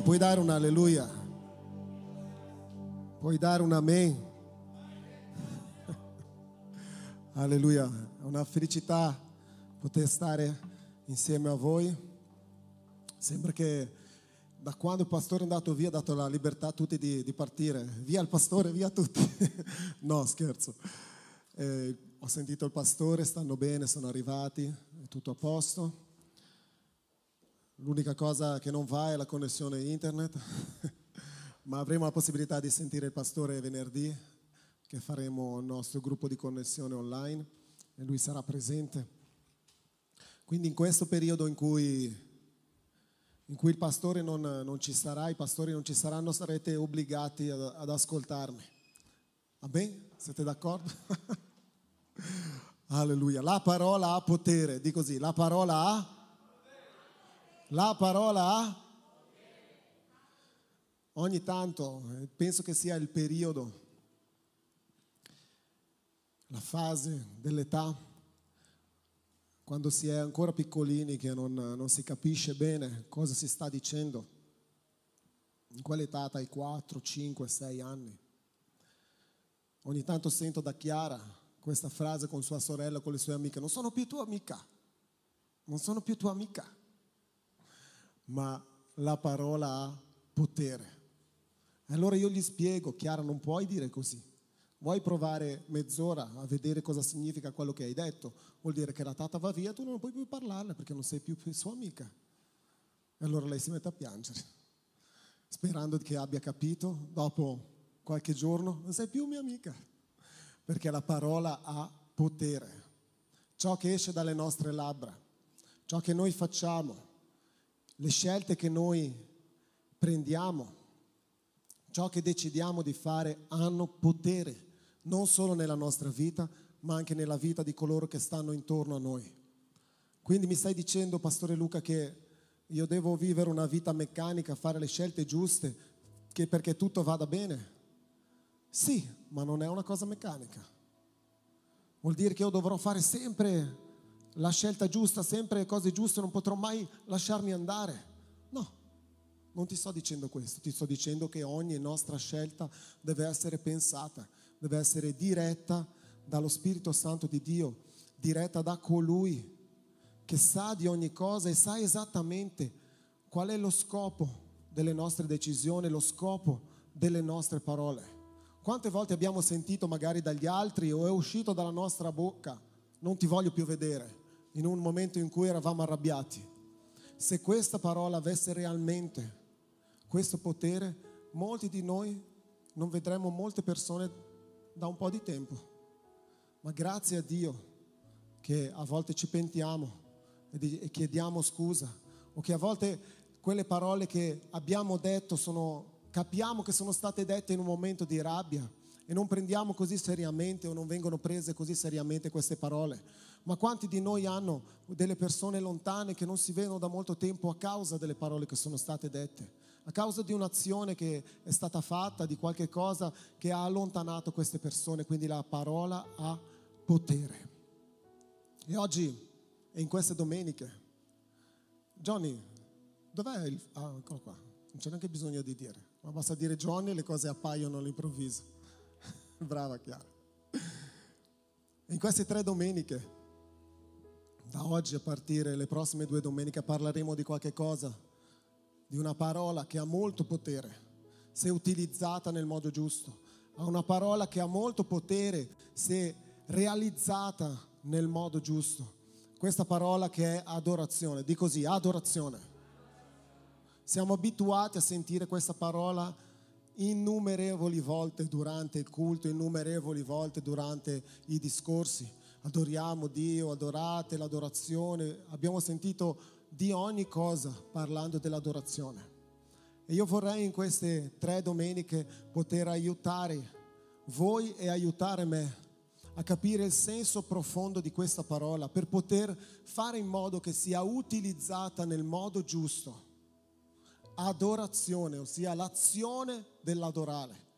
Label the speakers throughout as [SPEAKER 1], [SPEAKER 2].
[SPEAKER 1] Alleluia, puoi dare un alleluia? Puoi dare un amen? Alleluia, è una felicità poter stare insieme a voi. Sembra che da quando il pastore è andato via ha dato la libertà a tutti di, di partire. Via il pastore, via tutti. no, scherzo. Eh, ho sentito il pastore, stanno bene, sono arrivati, è tutto a posto. L'unica cosa che non va è la connessione internet, ma avremo la possibilità di sentire il pastore venerdì, che faremo il nostro gruppo di connessione online e lui sarà presente. Quindi in questo periodo in cui, in cui il pastore non, non, ci sarà, i pastori non ci saranno, sarete obbligati ad, ad ascoltarmi. Amen? Siete d'accordo? Alleluia. La parola ha potere, di così, la parola ha la parola ha? Ogni tanto eh, penso che sia il periodo, la fase dell'età, quando si è ancora piccolini che non, non si capisce bene cosa si sta dicendo. In quell'età dai 4, 5, 6 anni. Ogni tanto sento da Chiara questa frase con sua sorella, con le sue amiche, non sono più tua amica, non sono più tua amica ma la parola ha potere. Allora io gli spiego, Chiara, non puoi dire così. Vuoi provare mezz'ora a vedere cosa significa quello che hai detto? Vuol dire che la tata va via, tu non puoi più parlarle perché non sei più sua amica. E allora lei si mette a piangere, sperando che abbia capito dopo qualche giorno, non sei più mia amica, perché la parola ha potere. Ciò che esce dalle nostre labbra, ciò che noi facciamo, le scelte che noi prendiamo, ciò che decidiamo di fare hanno potere, non solo nella nostra vita, ma anche nella vita di coloro che stanno intorno a noi. Quindi mi stai dicendo, Pastore Luca, che io devo vivere una vita meccanica, fare le scelte giuste, che perché tutto vada bene? Sì, ma non è una cosa meccanica. Vuol dire che io dovrò fare sempre la scelta giusta, sempre cose giuste, non potrò mai lasciarmi andare. No, non ti sto dicendo questo, ti sto dicendo che ogni nostra scelta deve essere pensata, deve essere diretta dallo Spirito Santo di Dio, diretta da colui che sa di ogni cosa e sa esattamente qual è lo scopo delle nostre decisioni, lo scopo delle nostre parole. Quante volte abbiamo sentito magari dagli altri o è uscito dalla nostra bocca, non ti voglio più vedere in un momento in cui eravamo arrabbiati. Se questa parola avesse realmente questo potere, molti di noi non vedremo molte persone da un po' di tempo. Ma grazie a Dio che a volte ci pentiamo e chiediamo scusa o che a volte quelle parole che abbiamo detto sono, capiamo che sono state dette in un momento di rabbia e non prendiamo così seriamente o non vengono prese così seriamente queste parole. Ma quanti di noi hanno delle persone lontane che non si vedono da molto tempo a causa delle parole che sono state dette? A causa di un'azione che è stata fatta, di qualche cosa che ha allontanato queste persone, quindi la parola ha potere. E oggi in queste domeniche, Johnny, dov'è il... Ah, eccolo qua, non c'è neanche bisogno di dire, ma basta dire Johnny e le cose appaiono all'improvviso. Brava Chiara. In queste tre domeniche, da oggi a partire le prossime due domeniche, parleremo di qualche cosa, di una parola che ha molto potere se utilizzata nel modo giusto, ha una parola che ha molto potere se realizzata nel modo giusto. Questa parola che è adorazione, di così, adorazione. Siamo abituati a sentire questa parola innumerevoli volte durante il culto, innumerevoli volte durante i discorsi. Adoriamo Dio, adorate l'adorazione. Abbiamo sentito di ogni cosa parlando dell'adorazione. E io vorrei in queste tre domeniche poter aiutare voi e aiutare me a capire il senso profondo di questa parola per poter fare in modo che sia utilizzata nel modo giusto adorazione, ossia l'azione dell'adorare.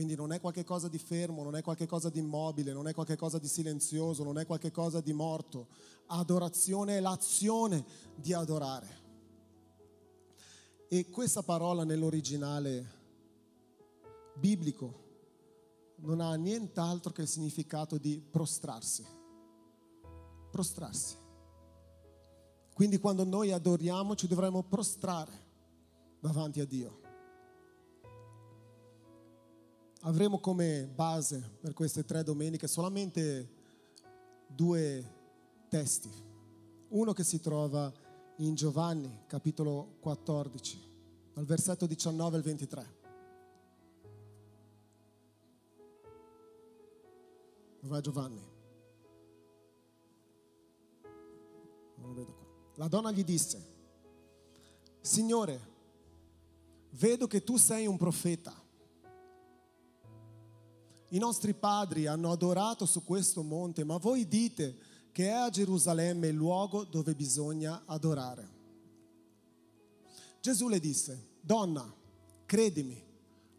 [SPEAKER 1] Quindi non è qualcosa di fermo, non è qualcosa di immobile, non è qualcosa di silenzioso, non è qualcosa di morto. Adorazione è l'azione di adorare. E questa parola nell'originale biblico non ha nient'altro che il significato di prostrarsi. Prostrarsi. Quindi quando noi adoriamo ci dovremmo prostrare davanti a Dio. Avremo come base per queste tre domeniche solamente due testi. Uno che si trova in Giovanni, capitolo 14, dal versetto 19 al 23. Dov'è Giovanni? Non lo vedo qua. La donna gli disse, Signore, vedo che tu sei un profeta. I nostri padri hanno adorato su questo monte, ma voi dite che è a Gerusalemme il luogo dove bisogna adorare. Gesù le disse, donna, credimi,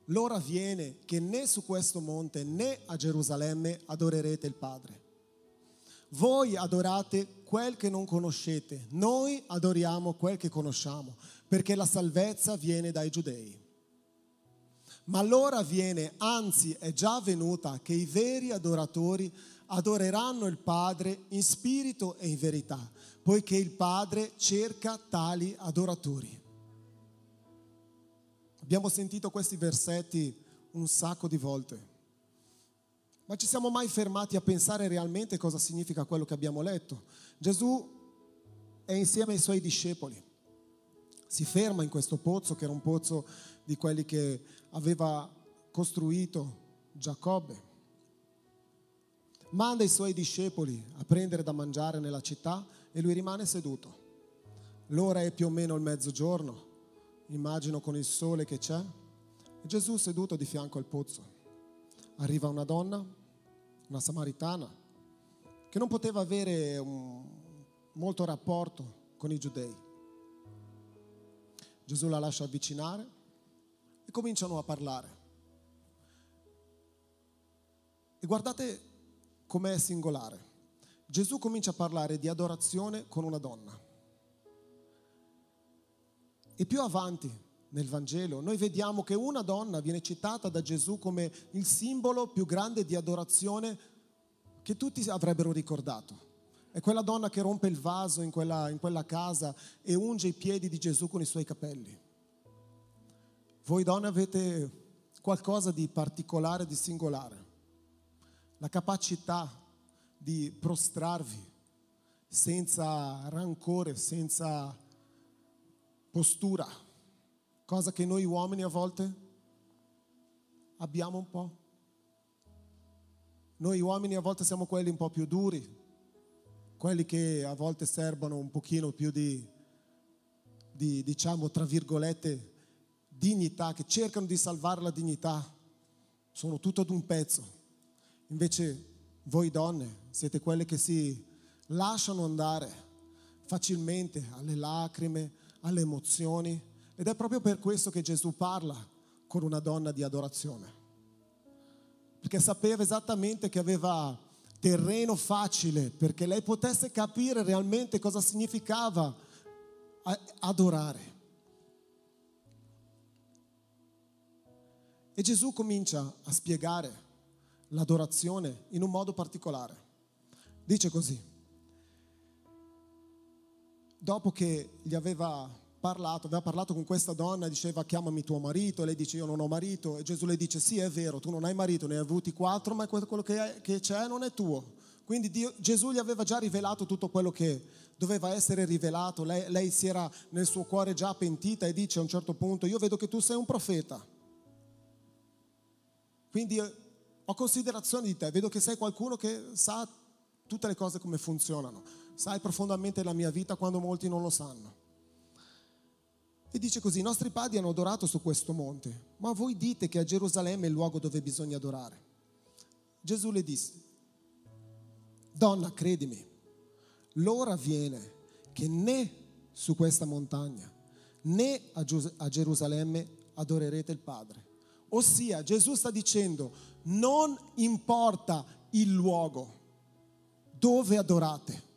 [SPEAKER 1] l'ora viene che né su questo monte né a Gerusalemme adorerete il Padre. Voi adorate quel che non conoscete, noi adoriamo quel che conosciamo, perché la salvezza viene dai giudei. Ma l'ora viene, anzi è già venuta, che i veri adoratori adoreranno il Padre in spirito e in verità, poiché il Padre cerca tali adoratori. Abbiamo sentito questi versetti un sacco di volte, ma ci siamo mai fermati a pensare realmente cosa significa quello che abbiamo letto? Gesù è insieme ai suoi discepoli, si ferma in questo pozzo che era un pozzo di quelli che aveva costruito Giacobbe. Manda i suoi discepoli a prendere da mangiare nella città e lui rimane seduto. L'ora è più o meno il mezzogiorno immagino con il sole che c'è, Gesù seduto di fianco al pozzo. Arriva una donna, una samaritana, che non poteva avere un, molto rapporto con i giudei. Gesù la lascia avvicinare e cominciano a parlare. E guardate com'è singolare. Gesù comincia a parlare di adorazione con una donna. E più avanti nel Vangelo noi vediamo che una donna viene citata da Gesù come il simbolo più grande di adorazione che tutti avrebbero ricordato. È quella donna che rompe il vaso in quella, in quella casa e unge i piedi di Gesù con i suoi capelli. Voi donne avete qualcosa di particolare, di singolare. La capacità di prostrarvi senza rancore, senza postura, cosa che noi uomini a volte abbiamo un po'. Noi uomini a volte siamo quelli un po' più duri, quelli che a volte servono un pochino più di, di diciamo, tra virgolette, dignità, che cercano di salvare la dignità, sono tutto ad un pezzo. Invece voi donne siete quelle che si lasciano andare facilmente alle lacrime, alle emozioni ed è proprio per questo che Gesù parla con una donna di adorazione. Perché sapeva esattamente che aveva terreno facile perché lei potesse capire realmente cosa significava adorare. E Gesù comincia a spiegare l'adorazione in un modo particolare. Dice così, dopo che gli aveva parlato, aveva parlato con questa donna, diceva chiamami tuo marito, lei dice io non ho marito, e Gesù le dice sì è vero, tu non hai marito, ne hai avuti quattro, ma quello che c'è non è tuo. Quindi Dio, Gesù gli aveva già rivelato tutto quello che doveva essere rivelato, lei, lei si era nel suo cuore già pentita e dice a un certo punto io vedo che tu sei un profeta. Quindi eh, ho considerazione di te, vedo che sei qualcuno che sa tutte le cose come funzionano sai profondamente la mia vita quando molti non lo sanno. E dice così, i nostri padri hanno adorato su questo monte, ma voi dite che a Gerusalemme è il luogo dove bisogna adorare. Gesù le disse, donna, credimi, l'ora viene che né su questa montagna né a Gerusalemme adorerete il Padre. Ossia, Gesù sta dicendo, non importa il luogo dove adorate,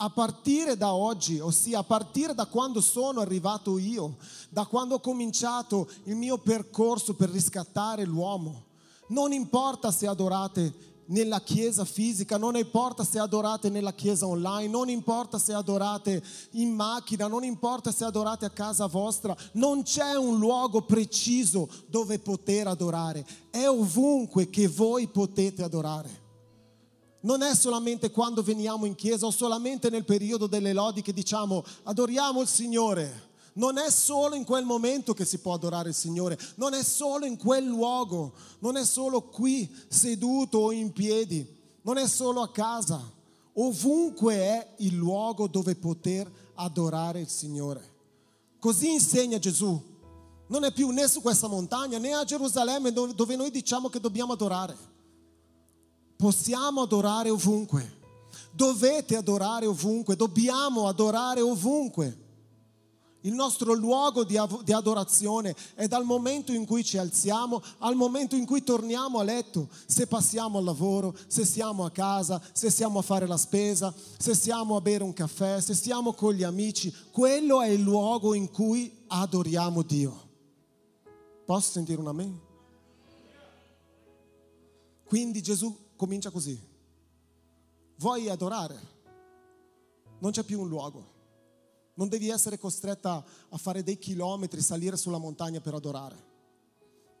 [SPEAKER 1] a partire da oggi, ossia a partire da quando sono arrivato io, da quando ho cominciato il mio percorso per riscattare l'uomo. Non importa se adorate nella chiesa fisica, non importa se adorate nella chiesa online, non importa se adorate in macchina, non importa se adorate a casa vostra, non c'è un luogo preciso dove poter adorare, è ovunque che voi potete adorare. Non è solamente quando veniamo in chiesa o solamente nel periodo delle lodi che diciamo adoriamo il Signore. Non è solo in quel momento che si può adorare il Signore, non è solo in quel luogo, non è solo qui seduto o in piedi, non è solo a casa. Ovunque è il luogo dove poter adorare il Signore. Così insegna Gesù. Non è più né su questa montagna né a Gerusalemme dove noi diciamo che dobbiamo adorare. Possiamo adorare ovunque. Dovete adorare ovunque, dobbiamo adorare ovunque. Il nostro luogo di, adorazione è dal momento in cui ci alziamo al momento in cui torniamo a letto, se passiamo al lavoro, se siamo a casa, se siamo a fare la spesa, se siamo a bere un caffè, se siamo con gli amici, quello è il luogo in cui adoriamo Dio. Posso sentire un amen? Quindi Gesù comincia così. Vuoi adorare? Non c'è più un luogo non devi essere costretta a fare dei chilometri, salire sulla montagna per adorare.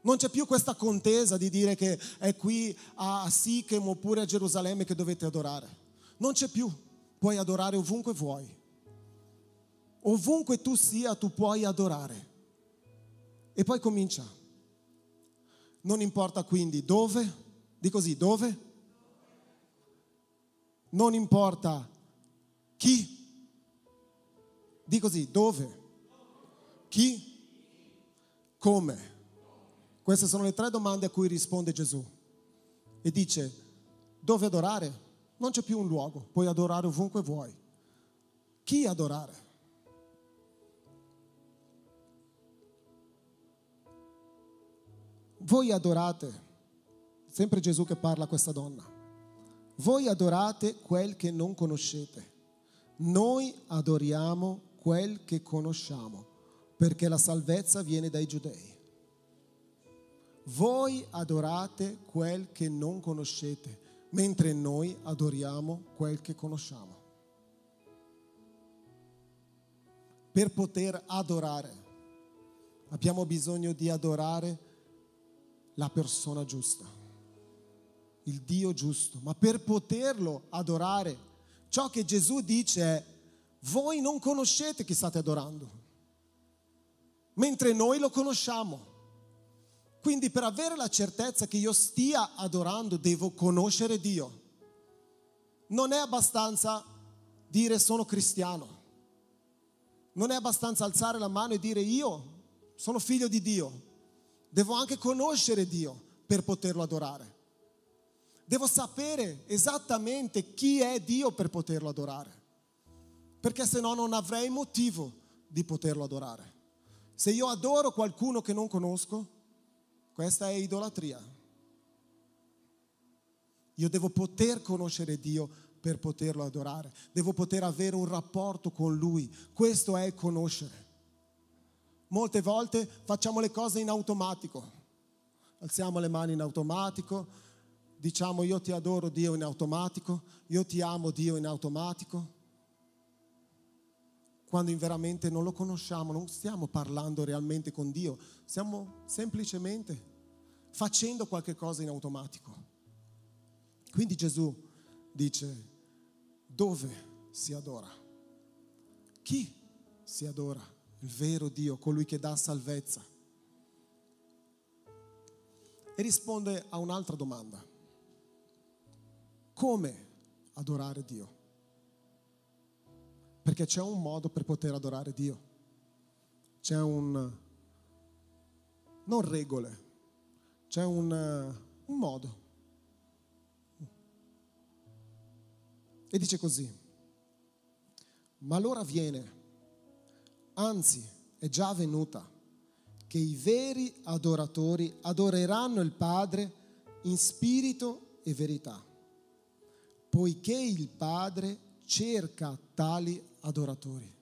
[SPEAKER 1] Non c'è più questa contesa di dire che è qui a Sichem oppure a Gerusalemme che dovete adorare. Non c'è più. Puoi adorare ovunque vuoi. Ovunque tu sia, tu puoi adorare. E poi comincia. Non importa quindi dove, di così, dove? Non importa chi Di così, dove? Chi? Come? Queste sono le tre domande a cui risponde Gesù. E dice, dove adorare? Non c'è più un luogo, puoi adorare ovunque vuoi. Chi adorare? Voi adorate, sempre Gesù che parla a questa donna, voi adorate quel che non conoscete. Noi adoriamo quel che conosciamo, perché la salvezza viene dai giudei. Voi adorate quel che non conoscete, mentre noi adoriamo quel che conosciamo. Per poter adorare abbiamo bisogno di adorare la persona giusta, il Dio giusto, ma per poterlo adorare, ciò che Gesù dice è voi non conoscete chi state adorando, mentre noi lo conosciamo. Quindi per avere la certezza che io stia adorando devo conoscere Dio. Non è abbastanza dire sono cristiano. Non è abbastanza alzare la mano e dire io sono figlio di Dio. Devo anche conoscere Dio per poterlo adorare. Devo sapere esattamente chi è Dio per poterlo adorare perché se no non avrei motivo di poterlo adorare. Se io adoro qualcuno che non conosco, questa è idolatria. Io devo poter conoscere Dio per poterlo adorare, devo poter avere un rapporto con Lui, questo è conoscere. Molte volte facciamo le cose in automatico, alziamo le mani in automatico, diciamo io ti adoro Dio in automatico, io ti amo Dio in automatico quando veramente non lo conosciamo, non stiamo parlando realmente con Dio, stiamo semplicemente facendo qualche cosa in automatico. Quindi Gesù dice, dove si adora? Chi si adora? Il vero Dio, colui che dà salvezza. E risponde a un'altra domanda. Come adorare Dio? Perché c'è un modo per poter adorare Dio. C'è un... non regole, c'è un, un modo. E dice così, ma l'ora viene, anzi è già venuta, che i veri adoratori adoreranno il Padre in spirito e verità, poiché il Padre cerca tali adoratori.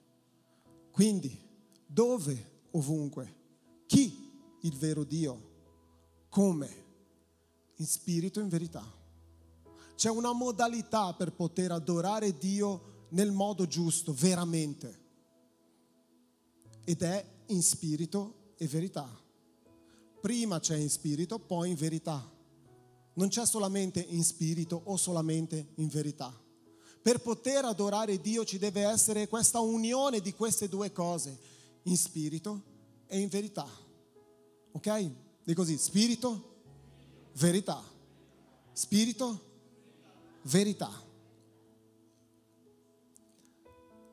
[SPEAKER 1] Quindi, dove, ovunque, chi il vero Dio? Come? In spirito e in verità. C'è una modalità per poter adorare Dio nel modo giusto, veramente. Ed è in spirito e verità. Prima c'è in spirito, poi in verità. Non c'è solamente in spirito o solamente in verità. Per poter adorare Dio ci deve essere questa unione di queste due cose, in spirito e in verità. Ok? Di così, spirito, verità. Spirito, verità.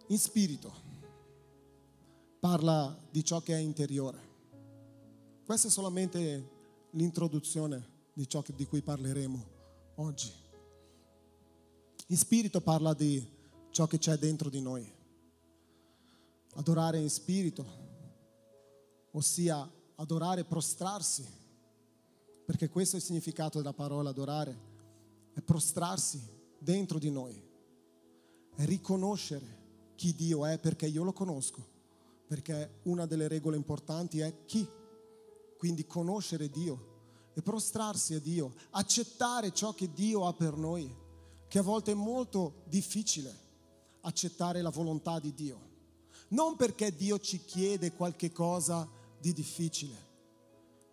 [SPEAKER 1] In spirito parla di ciò che è interiore. Questa è solamente l'introduzione di ciò di cui parleremo oggi. In spirito parla di ciò che c'è dentro di noi. Adorare in spirito, ossia adorare prostrarsi, perché questo è il significato della parola adorare, è prostrarsi dentro di noi, è riconoscere chi Dio è perché io lo conosco, perché una delle regole importanti è chi, quindi conoscere Dio e prostrarsi a Dio, accettare ciò che Dio ha per noi, che a volte è molto difficile accettare la volontà di Dio. Non perché Dio ci chiede qualche cosa di difficile,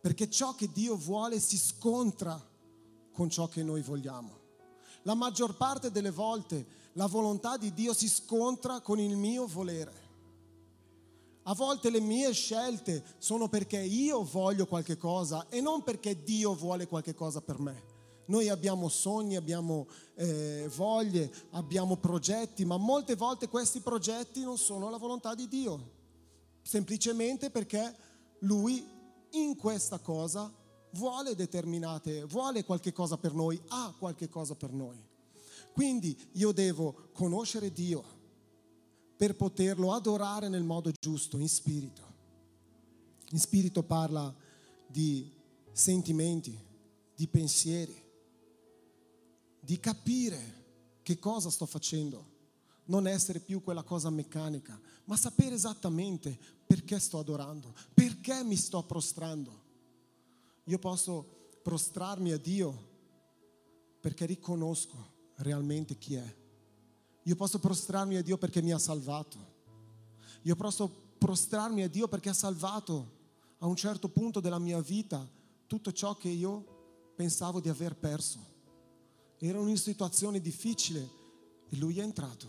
[SPEAKER 1] perché ciò che Dio vuole si scontra con ciò che noi vogliamo. La maggior parte delle volte la volontà di Dio si scontra con il mio volere. A volte le mie scelte sono perché io voglio qualche cosa e non perché Dio vuole qualche cosa per me. Noi abbiamo sogni, abbiamo eh, voglie, abbiamo progetti, ma molte volte questi progetti non sono la volontà di Dio, semplicemente perché Lui in questa cosa vuole determinate, vuole qualche cosa per noi, ha qualche cosa per noi. Quindi io devo conoscere Dio per poterlo adorare nel modo giusto, in spirito. In spirito parla di sentimenti, di pensieri, di capire che cosa sto facendo, non essere più quella cosa meccanica, ma sapere esattamente perché sto adorando, perché mi sto prostrando. Io posso prostrarmi a Dio perché riconosco realmente chi è. Io posso prostrarmi a Dio perché mi ha salvato. Io posso prostrarmi a Dio perché ha salvato a un certo punto della mia vita tutto ciò che io pensavo di aver perso. Era una situazione difficile e Lui è entrato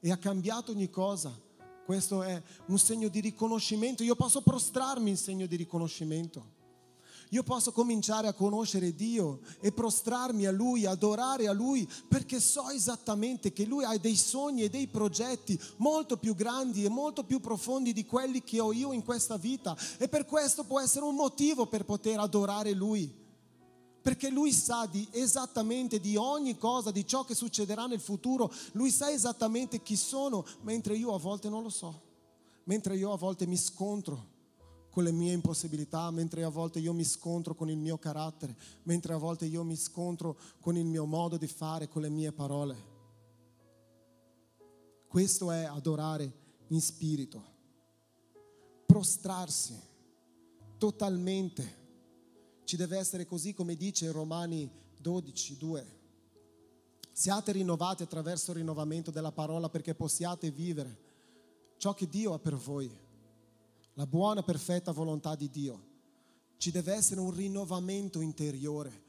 [SPEAKER 1] e ha cambiato ogni cosa. Questo è un segno di riconoscimento. Io posso prostrarmi in segno di riconoscimento. Io posso cominciare a conoscere Dio e prostrarmi a Lui, adorare a Lui, perché so esattamente che Lui ha dei sogni e dei progetti molto più grandi e molto più profondi di quelli che ho io in questa vita. E per questo può essere un motivo per poter adorare Lui. Perché lui sa di, esattamente di ogni cosa, di ciò che succederà nel futuro, lui sa esattamente chi sono, mentre io a volte non lo so, mentre io a volte mi scontro con le mie impossibilità, mentre a volte io mi scontro con il mio carattere, mentre a volte io mi scontro con il mio modo di fare, con le mie parole. Questo è adorare in spirito, prostrarsi totalmente. Ci deve essere così come dice Romani 12, 2. Siate rinnovati attraverso il rinnovamento della parola perché possiate vivere ciò che Dio ha per voi la buona perfetta volontà di Dio. Ci deve essere un rinnovamento interiore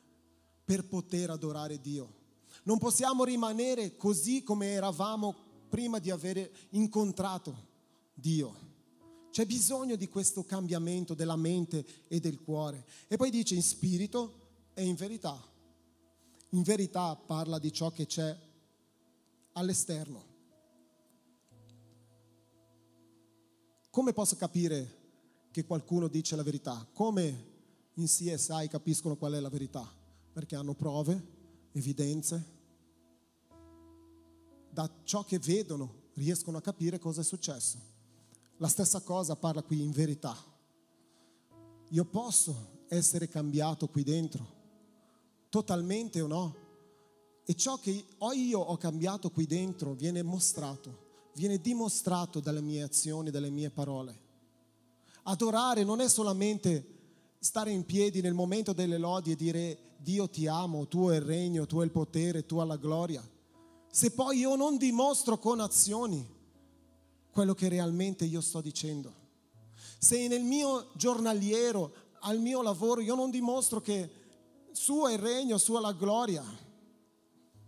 [SPEAKER 1] per poter adorare Dio. Non possiamo rimanere così come eravamo prima di aver incontrato Dio. C'è bisogno di questo cambiamento della mente e del cuore. E poi dice in spirito e in verità. In verità parla di ciò che c'è all'esterno Come posso capire che qualcuno dice la verità? Come in CSI capiscono qual è la verità? Perché hanno prove, evidenze. Da ciò che vedono riescono a capire cosa è successo. La stessa cosa parla qui in verità. Io posso essere cambiato qui dentro, totalmente o no? E ciò che ho io ho cambiato qui dentro viene mostrato, viene dimostrato dalle mie azioni, dalle mie parole. Adorare non è solamente stare in piedi nel momento delle lodi e dire Dio ti amo, tu hai il regno, tu hai il potere, tu hai la gloria. Se poi io non dimostro con azioni quello che realmente io sto dicendo. Se nel mio giornaliero, al mio lavoro, io non dimostro che suo è il regno, sua la gloria.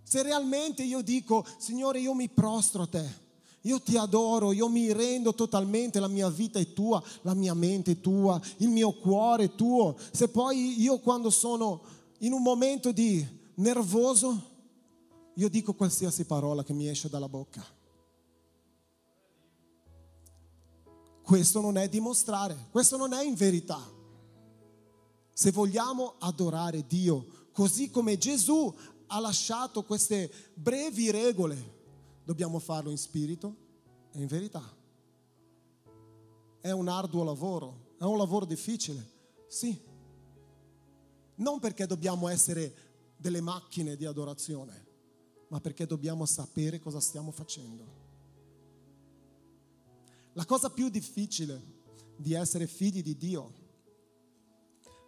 [SPEAKER 1] Se realmente io dico, Signore, io mi prostro a te, io ti adoro, io mi rendo totalmente, la mia vita è tua, la mia mente è tua, il mio cuore è tuo. Se poi io quando sono in un momento di nervoso, io dico qualsiasi parola che mi esce dalla bocca. Questo non è dimostrare, questo non è in verità. Se vogliamo adorare Dio così come Gesù ha lasciato queste brevi regole, dobbiamo farlo in spirito e in verità. È un arduo lavoro, è un lavoro difficile, sì. Non perché dobbiamo essere delle macchine di adorazione, ma perché dobbiamo sapere cosa stiamo facendo. La cosa più difficile di essere figli di Dio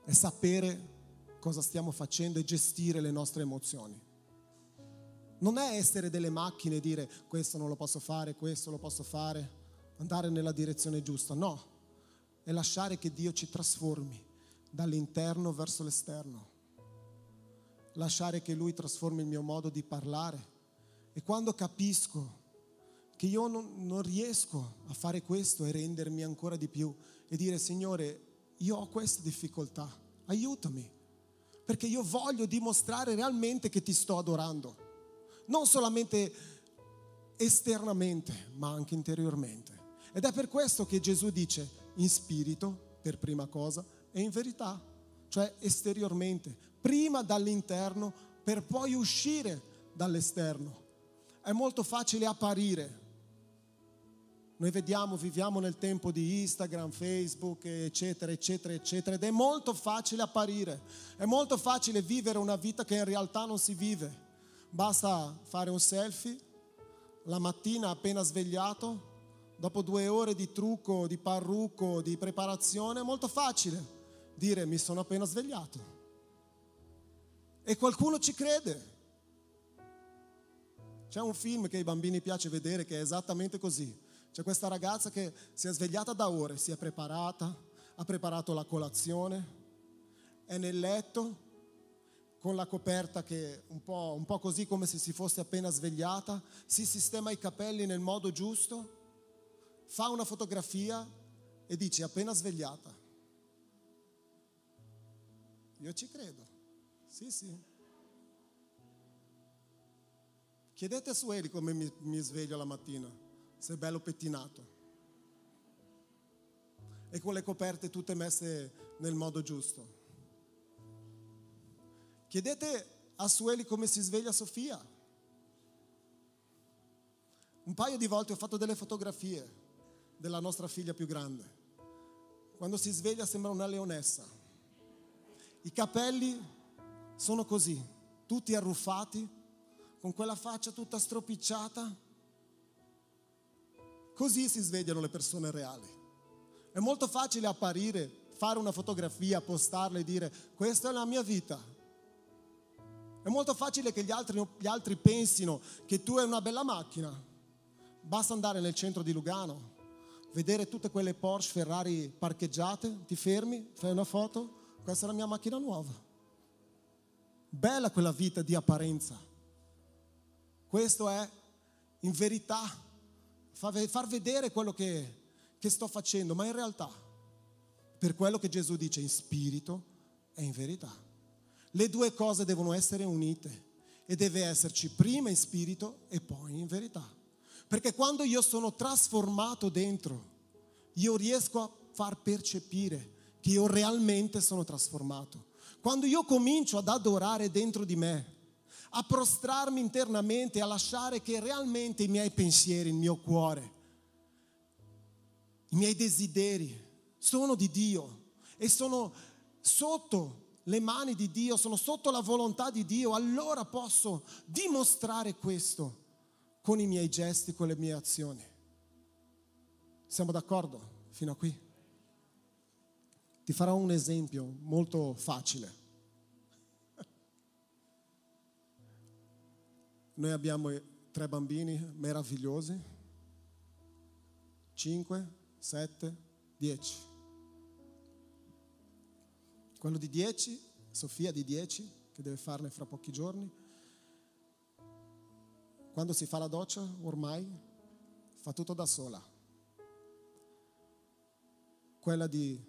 [SPEAKER 1] è sapere cosa stiamo facendo e gestire le nostre emozioni. Non è essere delle macchine e dire questo non lo posso fare, questo lo posso fare, andare nella direzione giusta. No, è lasciare che Dio ci trasformi dall'interno verso l'esterno. Lasciare che Lui trasformi il mio modo di parlare. E quando capisco che io non, non riesco a fare questo e rendermi ancora di più e dire Signore, io ho questa difficoltà, aiutami, perché io voglio dimostrare realmente che ti sto adorando non solamente esternamente, ma anche interiormente. Ed è per questo che Gesù dice in spirito, per prima cosa, e in verità, cioè esteriormente, prima dall'interno per poi uscire dall'esterno. È molto facile apparire. Noi vediamo, viviamo nel tempo di Instagram, Facebook, eccetera, eccetera, eccetera, ed è molto facile apparire. È molto facile vivere una vita che in realtà non si vive. Basta fare un selfie la mattina appena svegliato, dopo due ore di trucco, di parrucco, di preparazione, è molto facile dire mi sono appena svegliato. E qualcuno ci crede. C'è un film che ai bambini piace vedere che è esattamente così. C'è questa ragazza che si è svegliata da ore, si è preparata, ha preparato la colazione, è nel letto, con la coperta che un po', un po' così come se si fosse appena svegliata, si sistema i capelli nel modo giusto, fa una fotografia e dice appena svegliata. Io ci credo, sì sì. Chiedete a Sueli come mi, mi sveglio la mattina, se è bello pettinato e con le coperte tutte messe nel modo giusto. Chiedete a Sueli come si sveglia Sofia. Un paio di volte ho fatto delle fotografie della nostra figlia più grande. Quando si sveglia sembra una leonessa. I capelli sono così, tutti arruffati, con quella faccia tutta stropicciata. Così si svegliano le persone reali. È molto facile apparire, fare una fotografia, postarla e dire questa è la mia vita, è molto facile che gli altri, gli altri pensino che tu hai una bella macchina. Basta andare nel centro di Lugano, vedere tutte quelle Porsche, Ferrari parcheggiate, ti fermi, fai una foto, questa è la mia macchina nuova. Bella quella vita di apparenza. Questo è in verità far vedere quello che, che sto facendo, ma in realtà, per quello che Gesù dice in spirito e in verità. Le due cose devono essere unite e deve esserci prima in spirito e poi in verità. Perché quando io sono trasformato dentro, io riesco a far percepire che io realmente sono trasformato. Quando io comincio ad adorare dentro di me, a prostrarmi internamente, a lasciare che realmente i miei pensieri, il mio cuore, i miei desideri sono di Dio e sono sotto le mani di Dio, sono sotto la volontà di Dio, allora posso dimostrare questo con i miei gesti, con le mie azioni. Siamo d'accordo fino a qui? Ti farò un esempio molto facile. Noi abbiamo tre bambini meravigliosi, 5, 7, 10. Quello di 10, Sofia di 10, che deve farne fra pochi giorni, quando si fa la doccia ormai fa tutto da sola. Quella di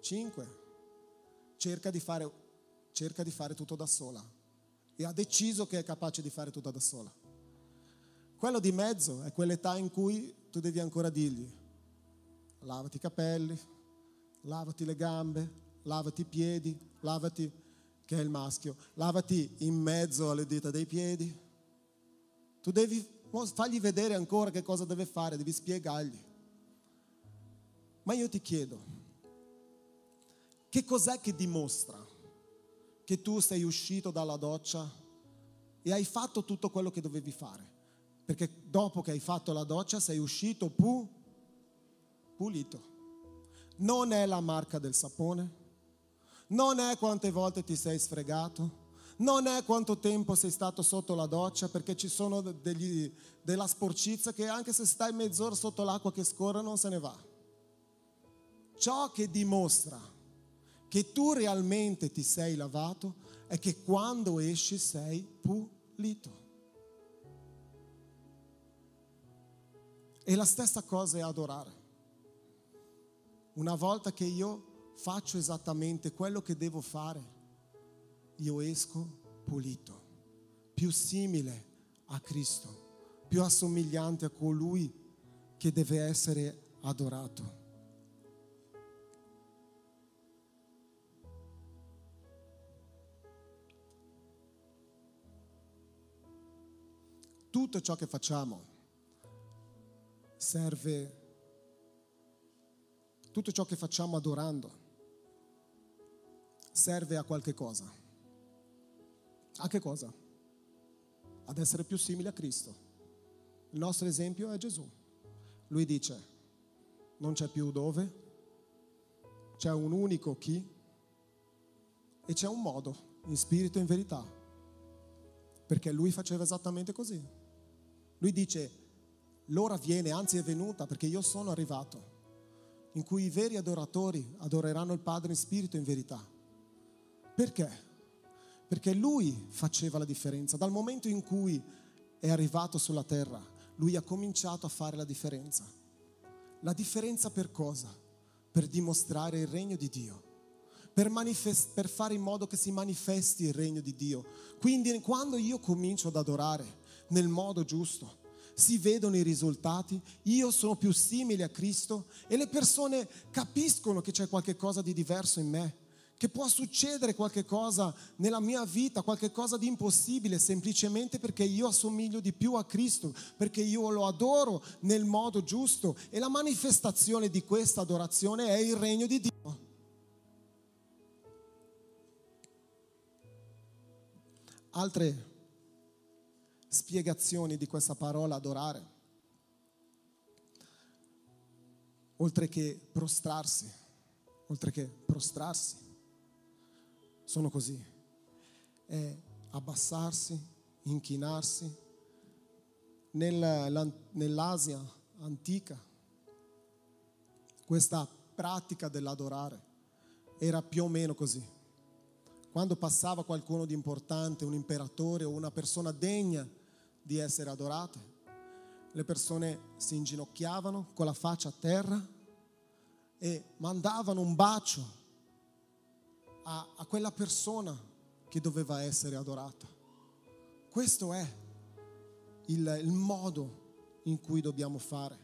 [SPEAKER 1] 5 cerca di fare, cerca di fare tutto da sola e ha deciso che è capace di fare tutto da sola. Quello di mezzo è quell'età in cui tu devi ancora dirgli lavati i capelli, lavati le gambe, lavati i piedi, lavati, che è il maschio, lavati in mezzo alle dita dei piedi. Tu devi fargli vedere ancora che cosa deve fare, devi spiegargli. Ma io ti chiedo, che cos'è che dimostra che tu sei uscito dalla doccia e hai fatto tutto quello che dovevi fare? Perché dopo che hai fatto la doccia sei uscito pu, pulito. Non è la marca del sapone, non è quante volte ti sei sfregato, non è quanto tempo sei stato sotto la doccia, perché ci sono degli, della sporcizia che anche se stai mezz'ora sotto l'acqua che scorre non se ne va. Ciò che dimostra che tu realmente ti sei lavato è che quando esci sei pulito. E la stessa cosa è adorare. Una volta che io faccio esattamente quello che devo fare, io esco pulito, più simile a Cristo, più assomigliante a colui che deve essere adorato. Tutto ciò che facciamo serve, tutto ciò che facciamo adorando serve a qualche cosa. A che cosa? Ad essere più simili a Cristo. Il nostro esempio è Gesù. Lui dice, non c'è più dove, c'è un unico chi e c'è un modo, in spirito e in verità, perché lui faceva esattamente così. Lui dice, l'ora viene, anzi è venuta perché io sono arrivato, in cui i veri adoratori adoreranno il Padre in spirito e in verità. Perché? Perché lui faceva la differenza. Dal momento in cui è arrivato sulla terra, lui ha cominciato a fare la differenza. La differenza per cosa? Per dimostrare il regno di Dio. Per, manifest- per, fare in modo che si manifesti il regno di Dio. Quindi quando io comincio ad adorare, nel modo giusto. Si vedono i risultati, io sono più simile a Cristo e le persone capiscono che c'è qualcosa di diverso in me, che può succedere qualcosa nella mia vita, qualcosa di impossibile, semplicemente perché io assomiglio di più a Cristo, perché io lo adoro nel modo giusto e la manifestazione di questa adorazione è il regno di Dio. Altre spiegazioni di questa parola adorare, oltre che prostrarsi, oltre che prostrarsi, sono così. È abbassarsi, inchinarsi. nell'Asia antica questa pratica dell'adorare era più o meno così. Quando passava qualcuno di importante, un imperatore o una persona degna di essere adorate. Le persone si inginocchiavano con la faccia a terra e mandavano un bacio a, a quella persona che doveva essere adorata. Questo è il, il modo in cui dobbiamo fare.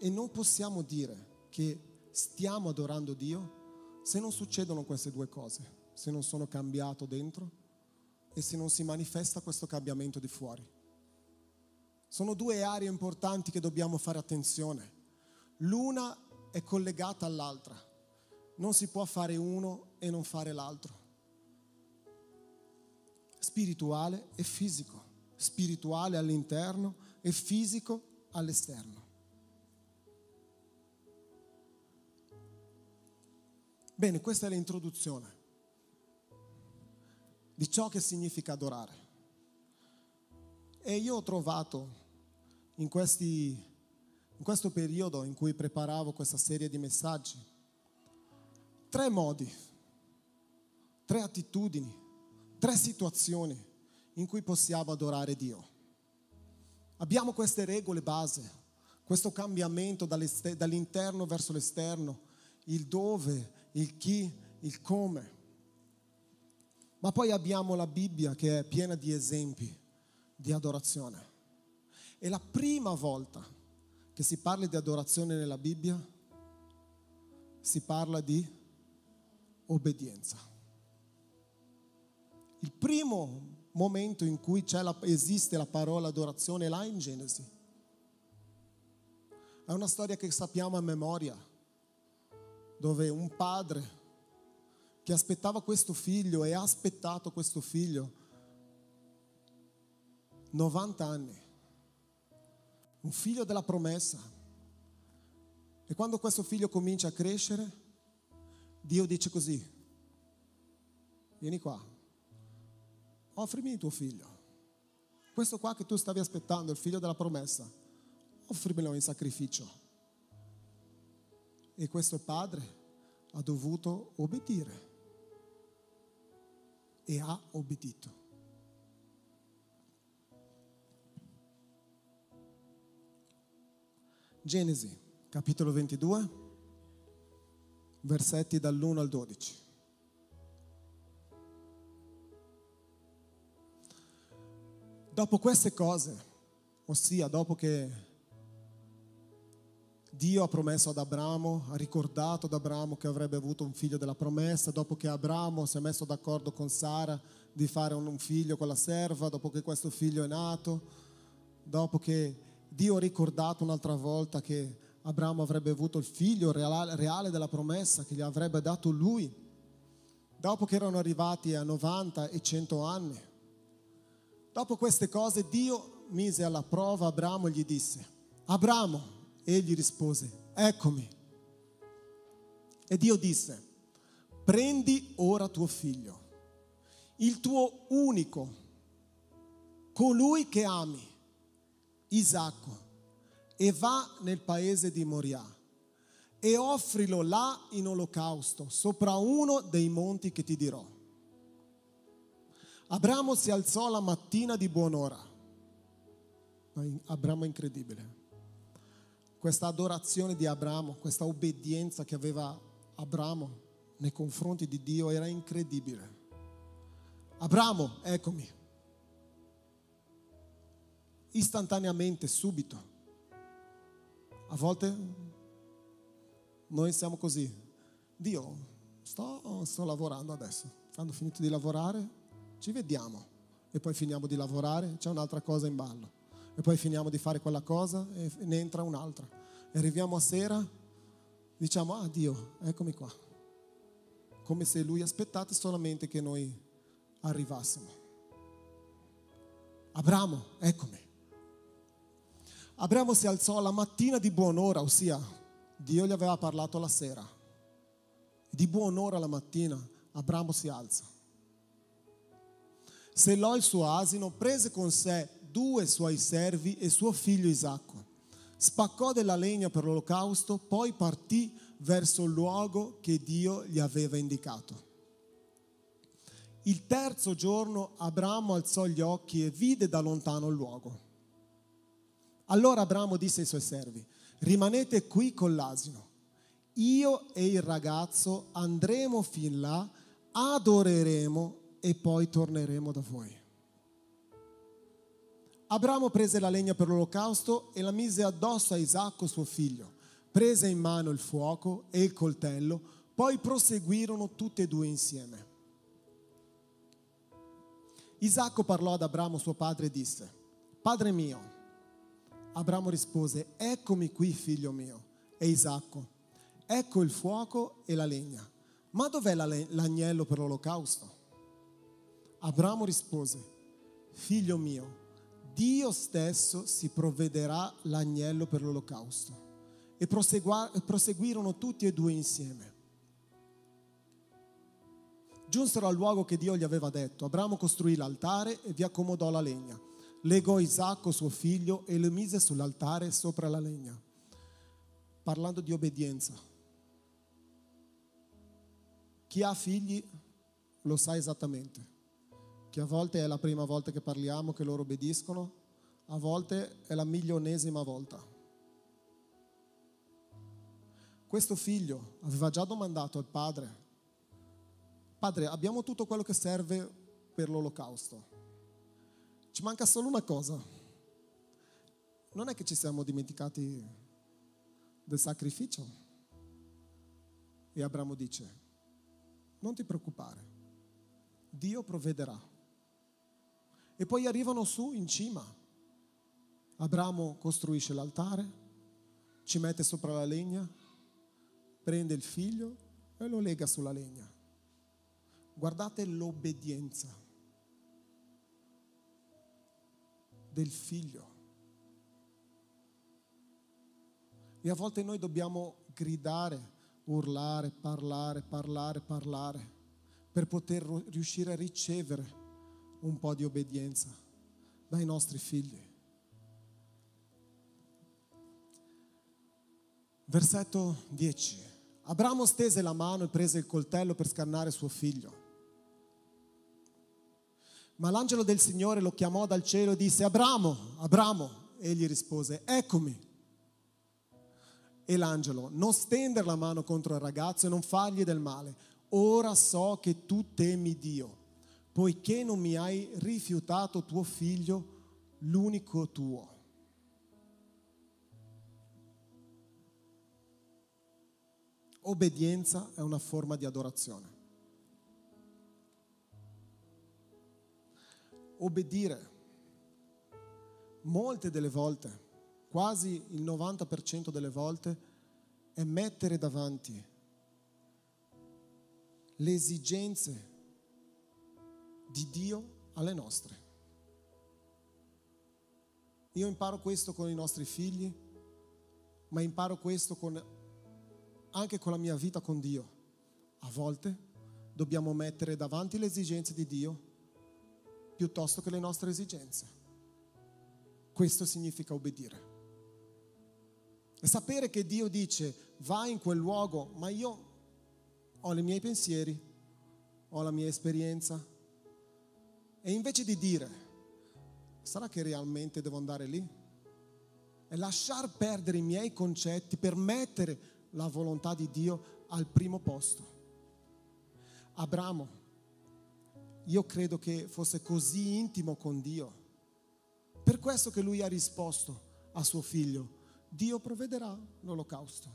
[SPEAKER 1] E non possiamo dire che stiamo adorando Dio se non succedono queste due cose, se non sono cambiato dentro e se non si manifesta questo cambiamento di fuori. Sono due aree importanti che dobbiamo fare attenzione. L'una è collegata all'altra. Non si può fare uno e non fare l'altro. Spirituale e fisico. Spirituale all'interno e fisico all'esterno. Bene, questa è l'introduzione di ciò che significa adorare. E io ho trovato in, questi, in questo periodo in cui preparavo questa serie di messaggi tre modi, tre attitudini, tre situazioni in cui possiamo adorare Dio. Abbiamo queste regole base, questo cambiamento dall'interno verso l'esterno, il dove, il chi, il come. Ma poi abbiamo la Bibbia che è piena di esempi di adorazione. E la prima volta che si parla di adorazione nella Bibbia, si parla di obbedienza. Il primo momento in cui la, esiste la parola adorazione là in Genesi. È una storia che sappiamo a memoria, dove un padre che aspettava questo figlio e ha aspettato questo figlio 90 anni, un figlio della promessa. E quando questo figlio comincia a crescere, Dio dice così, vieni qua, offrimi il tuo figlio. Questo qua che tu stavi aspettando, il figlio della promessa, offrimelo in sacrificio. E questo padre ha dovuto obbedire e ha obbedito. Genesi, capitolo 22, versetti dall'1 al 12. Dopo queste cose, ossia dopo che Dio ha promesso ad Abramo, ha ricordato ad Abramo che avrebbe avuto un figlio della promessa, dopo che Abramo si è messo d'accordo con Sara di fare un figlio con la serva, dopo che questo figlio è nato, dopo che Dio ha ricordato un'altra volta che Abramo avrebbe avuto il figlio reale della promessa che gli avrebbe dato lui, dopo che erano arrivati a 90 e 100 anni, Dopo queste cose Dio mise alla prova Abramo e gli disse, Abramo, egli rispose, eccomi. E Dio disse, prendi ora tuo figlio, il tuo unico, colui che ami, Isacco, e va nel paese di Moria e offrilo là in olocausto sopra uno dei monti che ti dirò. Abramo si alzò la mattina di buon'ora. Abramo è incredibile. Questa adorazione di Abramo, questa obbedienza che aveva Abramo nei confronti di Dio era incredibile. Abramo, eccomi. Istantaneamente, subito. A volte noi siamo così. Dio, sto, sto lavorando adesso. Quando ho finito di lavorare, ci vediamo e poi finiamo di lavorare, c'è un'altra cosa in ballo e poi finiamo di fare quella cosa e ne entra un'altra. E arriviamo a sera, diciamo, ah Dio, eccomi qua. Come se lui aspettasse solamente che noi arrivassimo. Abramo, eccomi. Abramo si alzò la mattina di buon'ora, ossia Dio gli aveva parlato la sera. Di buon'ora la mattina Abramo si alza sellò il suo asino, prese con sé due suoi servi e suo figlio Isacco. Spaccò della legna per l'olocausto, poi partì verso il luogo che Dio gli aveva indicato. Il terzo giorno Abramo alzò gli occhi e vide da lontano il luogo. Allora Abramo disse ai suoi servi, rimanete qui con l'asino. Io e il ragazzo andremo fin là, adoreremo e poi torneremo da voi. Abramo prese la legna per l'olocausto e la mise addosso a Isacco suo figlio, prese in mano il fuoco e il coltello, poi proseguirono tutti e due insieme. Isacco parlò ad Abramo suo padre e disse, Padre mio, Abramo rispose, eccomi qui figlio mio. E Isacco, ecco il fuoco e la legna. Ma dov'è l'agnello per l'olocausto? Abramo rispose, figlio mio, Dio stesso si provvederà l'agnello per l'olocausto. E proseguirono tutti e due insieme. Giunsero al luogo che Dio gli aveva detto. Abramo costruì l'altare e vi accomodò la legna. Legò Isacco, suo figlio, e lo mise sull'altare sopra la legna. Parlando di obbedienza. Chi ha figli lo sa esattamente. Che a volte è la prima volta che parliamo che loro obbediscono, a volte è la milionesima volta. Questo figlio aveva già domandato al padre Padre, abbiamo tutto quello che serve per l'olocausto. Ci manca solo una cosa. Non è che ci siamo dimenticati del sacrificio. E Abramo dice, non ti preoccupare, Dio provvederà. E poi arrivano su in cima. Abramo costruisce l'altare, ci mette sopra la legna, prende il figlio e lo lega sulla legna. Guardate l'obbedienza del figlio. E a volte noi dobbiamo gridare, urlare, parlare, parlare, parlare, per poter riuscire a ricevere un po' di obbedienza dai nostri figli. Versetto 10. Abramo stese la mano e prese il coltello per scannare suo figlio. Ma l'angelo del Signore lo chiamò dal cielo e disse, Abramo, Abramo. Egli rispose, eccomi. E l'angelo, non stendere la mano contro il ragazzo e non fargli del male. Ora so che tu temi Dio, poiché non mi hai rifiutato tuo figlio, l'unico tuo. Obbedienza è una forma di adorazione. obbedire. Molte delle volte, quasi il 90% delle volte, è mettere davanti le esigenze di Dio alle nostre. Io imparo questo con i nostri figli, ma imparo questo con, anche con la mia vita con Dio. A volte dobbiamo mettere davanti le esigenze di Dio piuttosto che le nostre esigenze. Questo significa obbedire. E sapere che Dio dice vai in quel luogo, ma io ho i miei pensieri, ho la mia esperienza. E invece di dire, sarà che realmente devo andare lì? E lasciar perdere i miei concetti per mettere la volontà di Dio al primo posto. Abramo io credo che fosse così intimo con Dio. Per questo che lui ha risposto a suo figlio, Dio provvederà l'olocausto.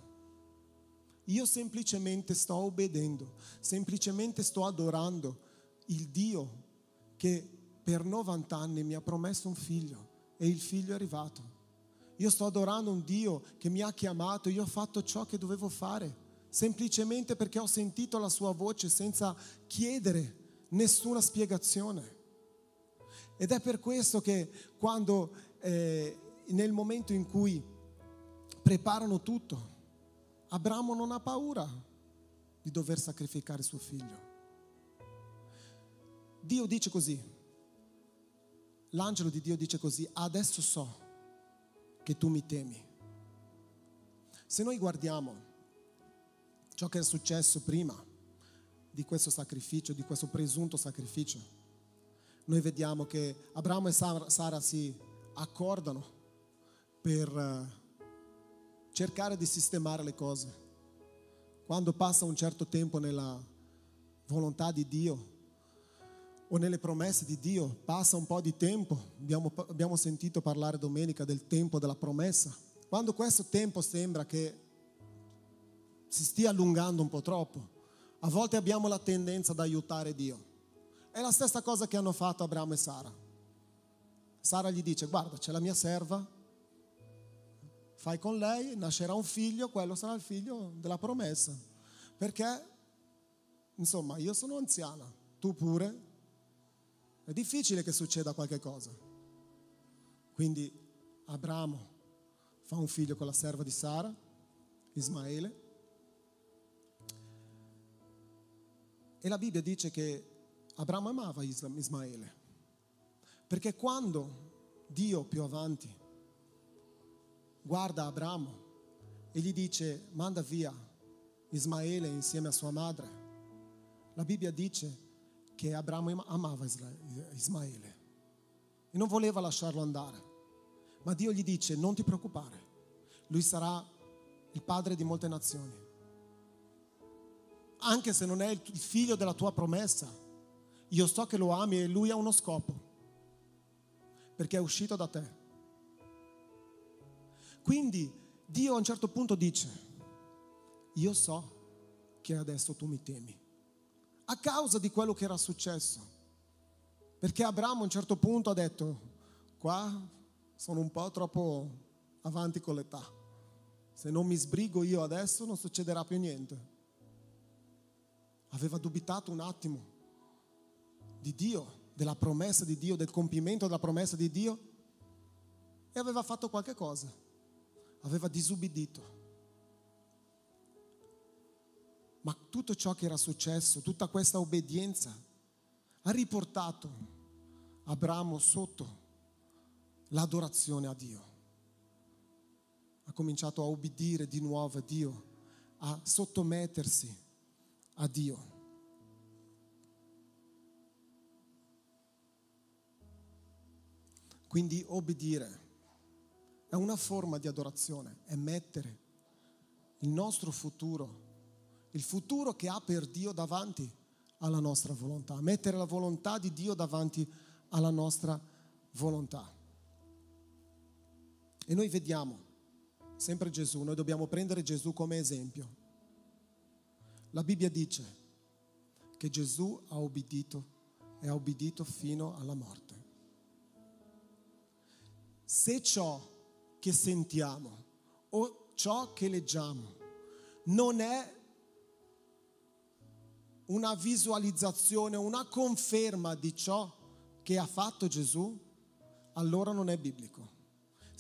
[SPEAKER 1] Io semplicemente sto obbedendo, semplicemente sto adorando il Dio che per 90 anni mi ha promesso un figlio e il figlio è arrivato. Io sto adorando un Dio che mi ha chiamato, io ho fatto ciò che dovevo fare, semplicemente perché ho sentito la sua voce senza chiedere nessuna spiegazione. Ed è per questo che quando eh, nel momento in cui preparano tutto, Abramo non ha paura di dover sacrificare suo figlio. Dio dice così, l'angelo di Dio dice così, adesso so che tu mi temi. Se noi guardiamo ciò che è successo prima, di questo sacrificio, di questo presunto sacrificio. Noi vediamo che Abramo e Sara, si accordano per eh, cercare di sistemare le cose. Quando passa un certo tempo nella volontà di Dio o nelle promesse di Dio, passa un po' di tempo, abbiamo, abbiamo sentito parlare domenica del tempo della promessa, quando questo tempo sembra che si stia allungando un po' troppo, a volte abbiamo la tendenza ad aiutare Dio. È la stessa cosa che hanno fatto Abramo e Sara. Sara gli dice, guarda, c'è la mia serva, fai con lei, nascerà un figlio, quello sarà il figlio della promessa. Perché, insomma, io sono anziana, tu pure, è difficile che succeda qualche cosa. Quindi Abramo fa un figlio con la serva di Sara, Ismaele, e la Bibbia dice che Abramo amava Ismaele, perché quando Dio più avanti guarda Abramo e gli dice manda via Ismaele insieme a sua madre, la Bibbia dice che Abramo amava Ismaele e non voleva lasciarlo andare. Ma Dio gli dice non ti preoccupare, lui sarà il padre di molte nazioni. Anche se non è il figlio della tua promessa, io so che lo ami e lui ha uno scopo, perché è uscito da te. Quindi Dio a un certo punto dice, io so che adesso tu mi temi, a causa di quello che era successo. Perché Abramo a un certo punto ha detto, qua sono un po' troppo avanti con l'età. Se non mi sbrigo io adesso non succederà più niente. Aveva dubitato un attimo di Dio, della promessa di Dio, del compimento della promessa di Dio e aveva fatto qualche cosa. Aveva disubbidito. Ma tutto ciò che era successo, tutta questa obbedienza, ha riportato Abramo sotto l'adorazione a Dio. Ha cominciato a obbedire di nuovo a Dio, a sottomettersi a Dio. Quindi obbedire è una forma di adorazione, è mettere il nostro futuro, il futuro che ha per Dio davanti alla nostra volontà, mettere la volontà di Dio davanti alla nostra volontà. E noi vediamo sempre Gesù, noi dobbiamo prendere Gesù come esempio. La Bibbia dice che Gesù ha obbedito e ha obbedito fino alla morte. Se ciò che sentiamo o ciò che leggiamo non è una visualizzazione, una conferma di ciò che ha fatto Gesù, allora non è biblico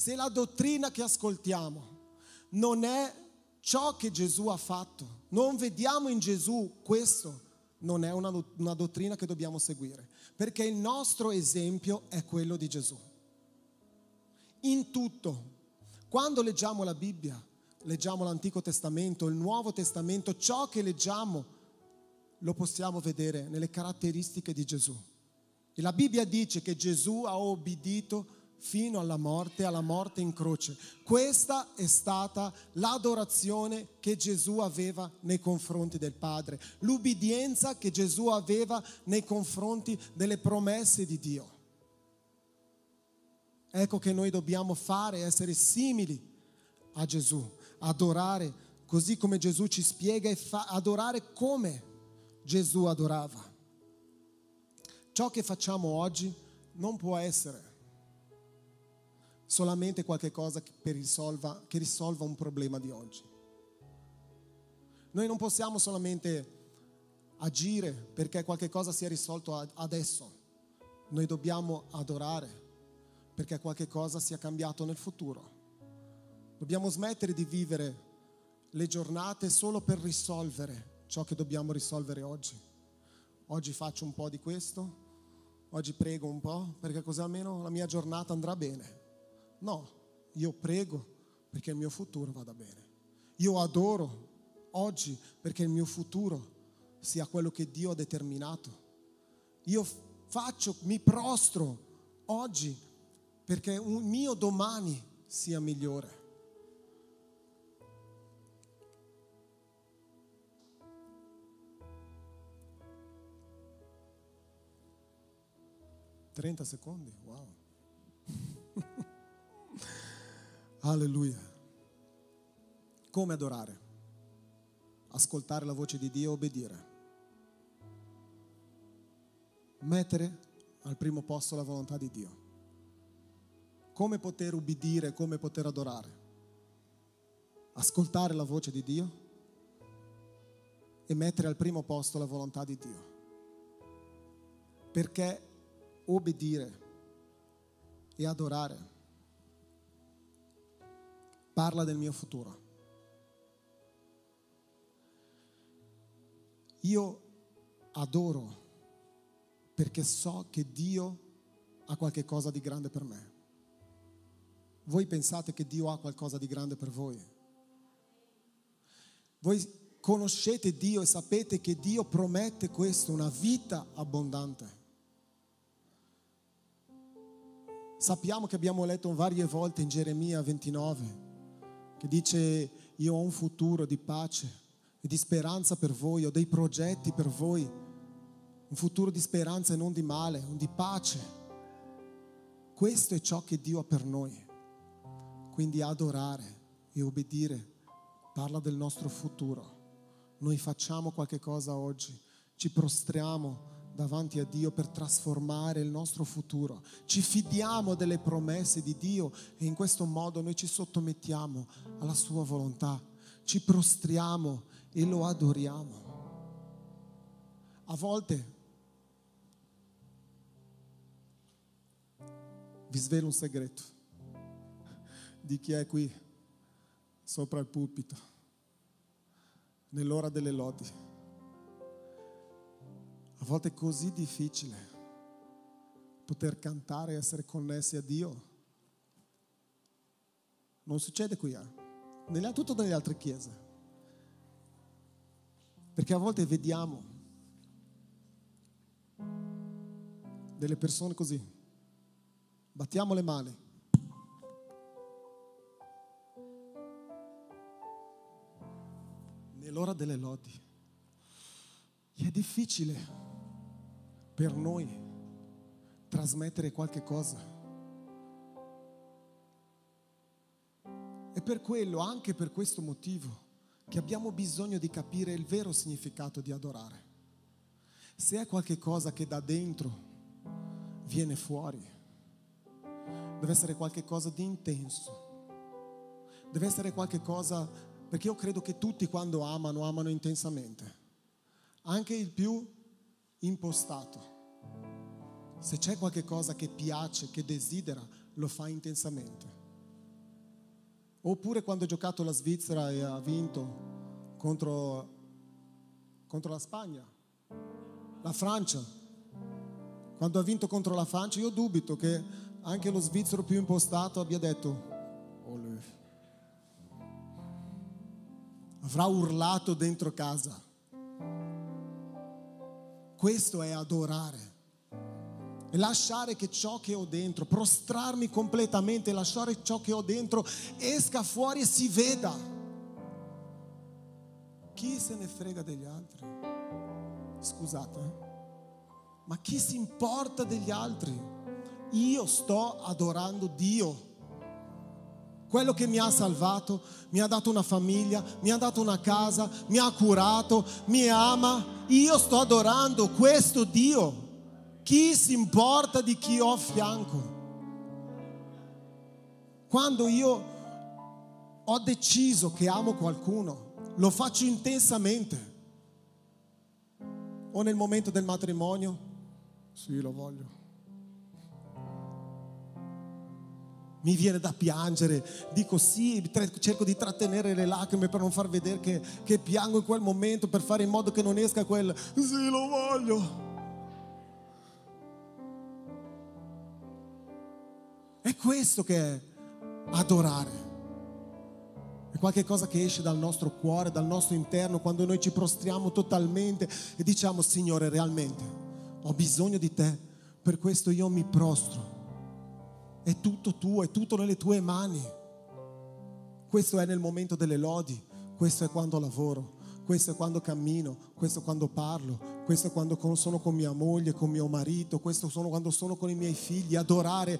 [SPEAKER 1] se la dottrina che ascoltiamo non è ciò che Gesù ha fatto, non vediamo in Gesù questo, non è una, una dottrina che dobbiamo seguire, perché il nostro esempio è quello di Gesù. In tutto, quando leggiamo la Bibbia, leggiamo l'Antico Testamento, il Nuovo Testamento, ciò che leggiamo lo possiamo vedere nelle caratteristiche di Gesù. E la Bibbia dice che Gesù ha obbedito fino alla morte, alla morte in croce. Questa è stata l'adorazione che Gesù aveva nei confronti del Padre, l'ubbidienza che Gesù aveva nei confronti delle promesse di Dio. Ecco che noi dobbiamo fare, essere simili a Gesù, adorare così come Gesù ci spiega e fa, adorare come Gesù adorava. Ciò che facciamo oggi non può essere solamente qualche cosa che risolva, che risolva un problema di oggi. Noi non possiamo solamente agire perché qualche cosa sia risolto adesso. Noi dobbiamo adorare perché qualche cosa sia cambiato nel futuro. Dobbiamo smettere di vivere le giornate solo per risolvere ciò che dobbiamo risolvere oggi. Oggi faccio un po' di questo, oggi prego un po' perché così almeno la mia giornata andrà bene. No, io prego perché il mio futuro vada bene. Io adoro oggi perché il mio futuro sia quello che Dio ha determinato. Io faccio, mi prostro oggi perché un mio domani sia migliore. Trenta secondi, wow. Alleluia. Come adorare? Ascoltare la voce di Dio e obbedire. Mettere al primo posto la volontà di Dio. Come poter ubbidire, come poter adorare? ascoltare la voce di Dio e mettere al primo posto la volontà di Dio. Perché obbedire e adorare parla del mio futuro. Io adoro perché so che Dio ha qualche cosa di grande per me. Voi pensate che Dio ha qualcosa di grande per voi? Voi conoscete Dio e sapete che Dio promette questo, una vita abbondante. Sappiamo che abbiamo letto varie volte in Geremia 29 che dice io ho un futuro di pace e di speranza per voi, ho dei progetti per voi, un futuro di speranza e non di male, di pace. Questo è ciò che Dio ha per noi. Quindi adorare e obbedire parla del nostro futuro. Noi facciamo qualche cosa oggi, ci prostriamo davanti a Dio per trasformare il nostro futuro. Ci fidiamo delle promesse di Dio e in questo modo noi ci sottomettiamo alla sua volontà, ci prostriamo e lo adoriamo. A volte vi svelo un segreto di chi è qui sopra il pulpito, nell'ora delle lodi. A volte è così difficile poter cantare e essere connessi a Dio. Non succede qui, eh? nelle, tutto nelle altre chiese. Perché a volte vediamo delle persone così, battiamo le mani. Nell'ora delle lodi. E è difficile per noi trasmettere qualche cosa. E per quello, anche per questo motivo, che abbiamo bisogno di capire il vero significato di adorare. Se è qualche cosa che da dentro viene fuori, deve essere qualche cosa di intenso. Deve essere qualche cosa, perché io credo che tutti quando amano, amano intensamente. Anche il più impostato. Se c'è qualche cosa che piace, che desidera, lo fa intensamente. Oppure quando ha giocato la Svizzera e ha vinto contro, contro la Spagna, la Francia. Quando ha vinto contro la Francia, io dubito che anche lo svizzero più impostato abbia detto, avrà urlato dentro casa. Questo è adorare. E lasciare che ciò che ho dentro, prostrarmi completamente, lasciare ciò che ho dentro esca fuori e si veda. Chi se ne frega degli altri? Scusate, eh? ma chi si importa degli altri? Io sto adorando Dio quello che mi ha salvato, mi ha dato una famiglia, mi ha dato una casa, mi ha curato, mi ama. Io sto adorando questo Dio. Chi si importa di chi ho a fianco? Quando io ho deciso che amo qualcuno, lo faccio intensamente. O nel momento del matrimonio, sì, lo voglio. Mi viene da piangere, dico sì, cerco di trattenere le lacrime per non far vedere che, che, piango in quel momento, per fare in modo che non esca quel sì, lo voglio. È questo che è adorare. È qualcosa che esce dal nostro cuore, dal nostro interno, quando noi ci prostriamo totalmente e diciamo, Signore, realmente ho bisogno di te, per questo io mi prostro è tutto tuo, è tutto nelle tue mani. Questo è nel momento delle lodi, questo è quando lavoro, questo è quando cammino, questo è quando parlo, questo è quando sono con mia moglie, con mio marito, questo sono quando sono con i miei figli, adorare.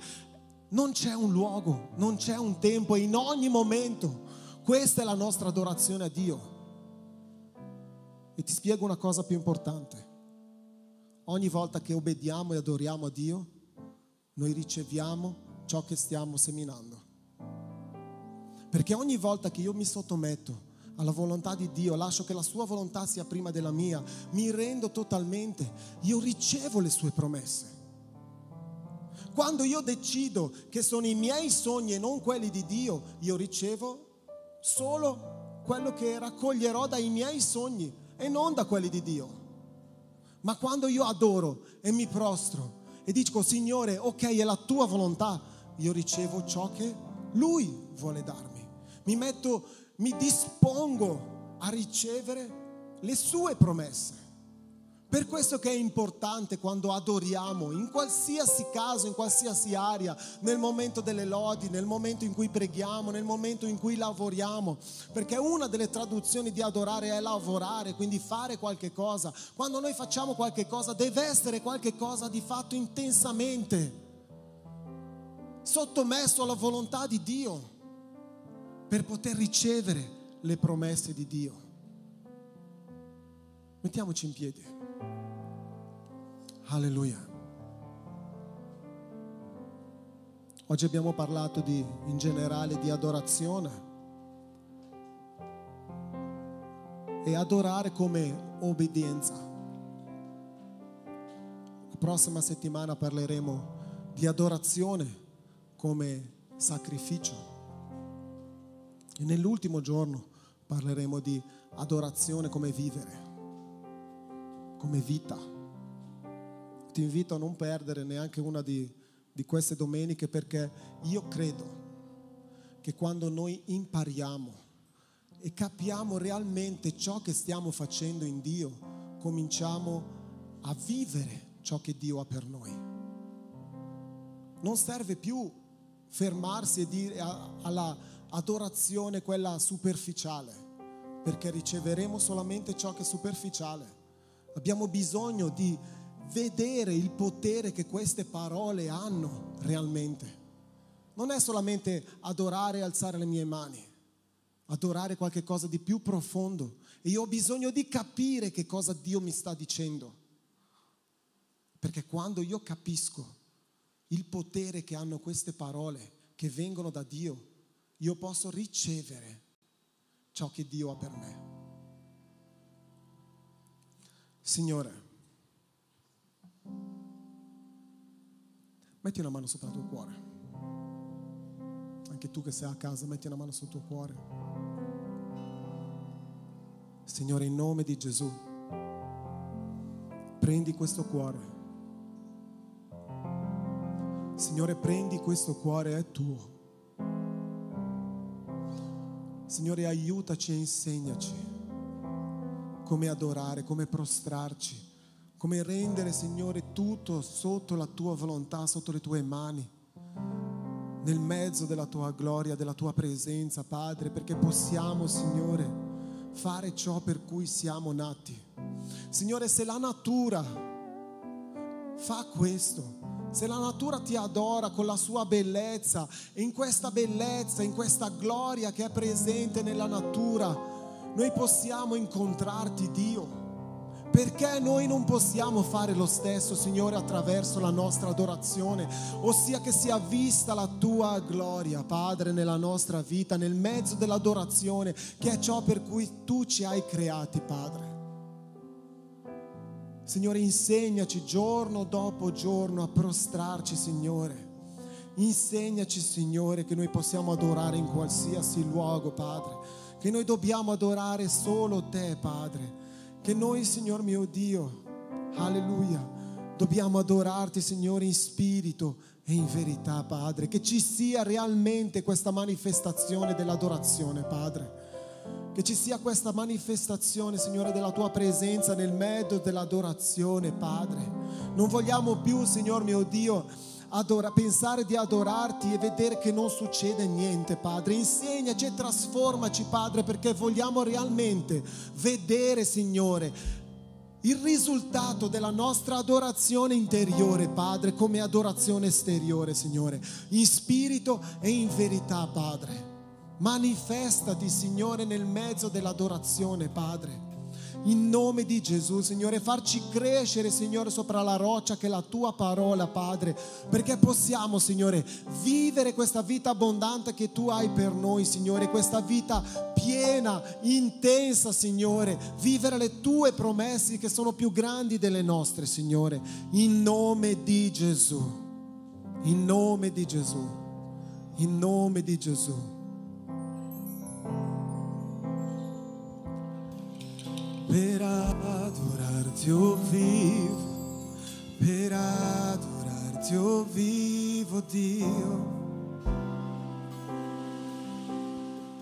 [SPEAKER 1] Non c'è un luogo, non c'è un tempo, in ogni momento. Questa è la nostra adorazione a Dio. E ti spiego una cosa più importante. Ogni volta che obbediamo e adoriamo a Dio, noi riceviamo ciò che stiamo seminando. Perché ogni volta che io mi sottometto alla volontà di Dio, lascio che la sua volontà sia prima della mia, mi rendo totalmente, io ricevo le sue promesse. Quando io decido che sono i miei sogni e non quelli di Dio, io ricevo solo quello che raccoglierò dai miei sogni e non da quelli di Dio. Ma quando io adoro e mi prostro e dico, Signore, ok, è la tua volontà, io ricevo ciò che Lui vuole darmi. Mi metto, mi dispongo a ricevere le sue promesse. Per questo che è importante quando adoriamo, in qualsiasi caso, in qualsiasi area, nel momento delle lodi, nel momento in cui preghiamo, nel momento in cui lavoriamo, perché una delle traduzioni di adorare è lavorare, quindi fare qualche cosa. Quando noi facciamo qualche cosa deve essere qualche cosa di fatto intensamente, sottomesso alla volontà di Dio, per poter ricevere le promesse di Dio. Mettiamoci in piedi. Alleluia. Oggi abbiamo parlato di, in generale di adorazione e adorare come obbedienza. La prossima settimana parleremo di adorazione come sacrificio e nell'ultimo giorno parleremo di adorazione come vivere, come vita ti invito a non perdere neanche una di, di queste domeniche perché io credo che quando noi impariamo e capiamo realmente ciò che stiamo facendo in Dio, cominciamo a vivere ciò che Dio ha per noi. Non serve più fermarsi e dire alla adorazione quella superficiale, perché riceveremo solamente ciò che è superficiale. Abbiamo bisogno di vedere il potere che queste parole hanno realmente. Non è solamente adorare e alzare le mie mani, adorare qualcosa di più profondo. E io ho bisogno di capire che cosa Dio mi sta dicendo. Perché quando io capisco il potere che hanno queste parole, che vengono da Dio, io posso ricevere ciò che Dio ha per me. Signore, Metti una mano sopra il tuo cuore. Anche tu che sei a casa, metti una mano sul tuo cuore. Signore, in nome di Gesù, prendi questo cuore. Signore, prendi questo cuore, è tuo. Signore, aiutaci e insegnaci come adorare, come prostrarci come rendere, Signore, tutto sotto la tua volontà, sotto le tue mani, nel mezzo della tua gloria, della tua presenza, Padre, perché possiamo, Signore, fare ciò per cui siamo nati. Signore, se la natura fa questo, se la natura ti adora con la sua bellezza, in questa bellezza, in questa gloria che è presente nella natura, noi possiamo incontrarti, Dio. Perché noi non possiamo fare lo stesso, Signore, attraverso la nostra adorazione, ossia che sia vista la tua gloria, Padre, nella nostra vita, nel mezzo dell'adorazione, che è ciò per cui tu ci hai creati, Padre. Signore, insegnaci giorno dopo giorno a prostrarci, Signore. Insegnaci, Signore, che noi possiamo adorare in qualsiasi luogo, Padre. Che noi dobbiamo adorare solo te, Padre che noi, Signor mio Dio, alleluia, dobbiamo adorarti, Signore, in spirito e in verità, Padre. Che ci sia realmente questa manifestazione dell'adorazione, Padre. Che ci sia questa manifestazione, Signore, della tua presenza nel mezzo dell'adorazione, Padre. Non vogliamo più, Signor mio Dio, adora, pensare di adorarti e vedere che non succede niente, Padre. Insegnaci e trasformaci, Padre, perché vogliamo realmente vedere, Signore, il risultato della nostra adorazione interiore, Padre, come adorazione esteriore, Signore, in spirito e in verità, Padre. Manifestati, Signore, nel mezzo dell'adorazione, Padre. In nome di Gesù, Signore, farci crescere, Signore, sopra la roccia che è la tua parola, Padre, perché possiamo, Signore, vivere questa vita abbondante che tu hai per noi, Signore, questa vita piena, intensa, Signore, vivere le tue promesse che sono più grandi delle nostre, Signore, in nome di Gesù, in nome di Gesù, in nome di Gesù. Per adorarti io vivo, per adorarti io vivo Dio.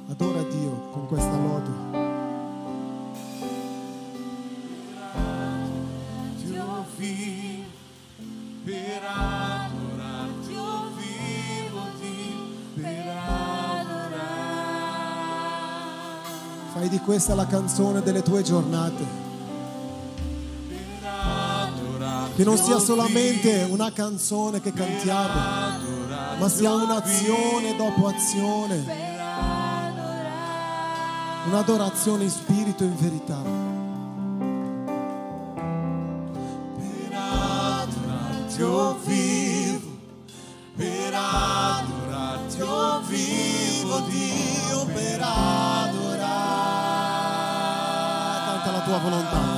[SPEAKER 1] Adora Dio con questa lode.
[SPEAKER 2] Io vivo per adorarti,
[SPEAKER 1] Fai di questa la canzone delle tue giornate. Che non sia solamente una canzone che cantiamo, ma sia un'azione dopo azione, un'adorazione in spirito e in verità.
[SPEAKER 2] Io vivo, per adorarti io vivo Dio per adorarti.
[SPEAKER 1] Canta la tua volontà.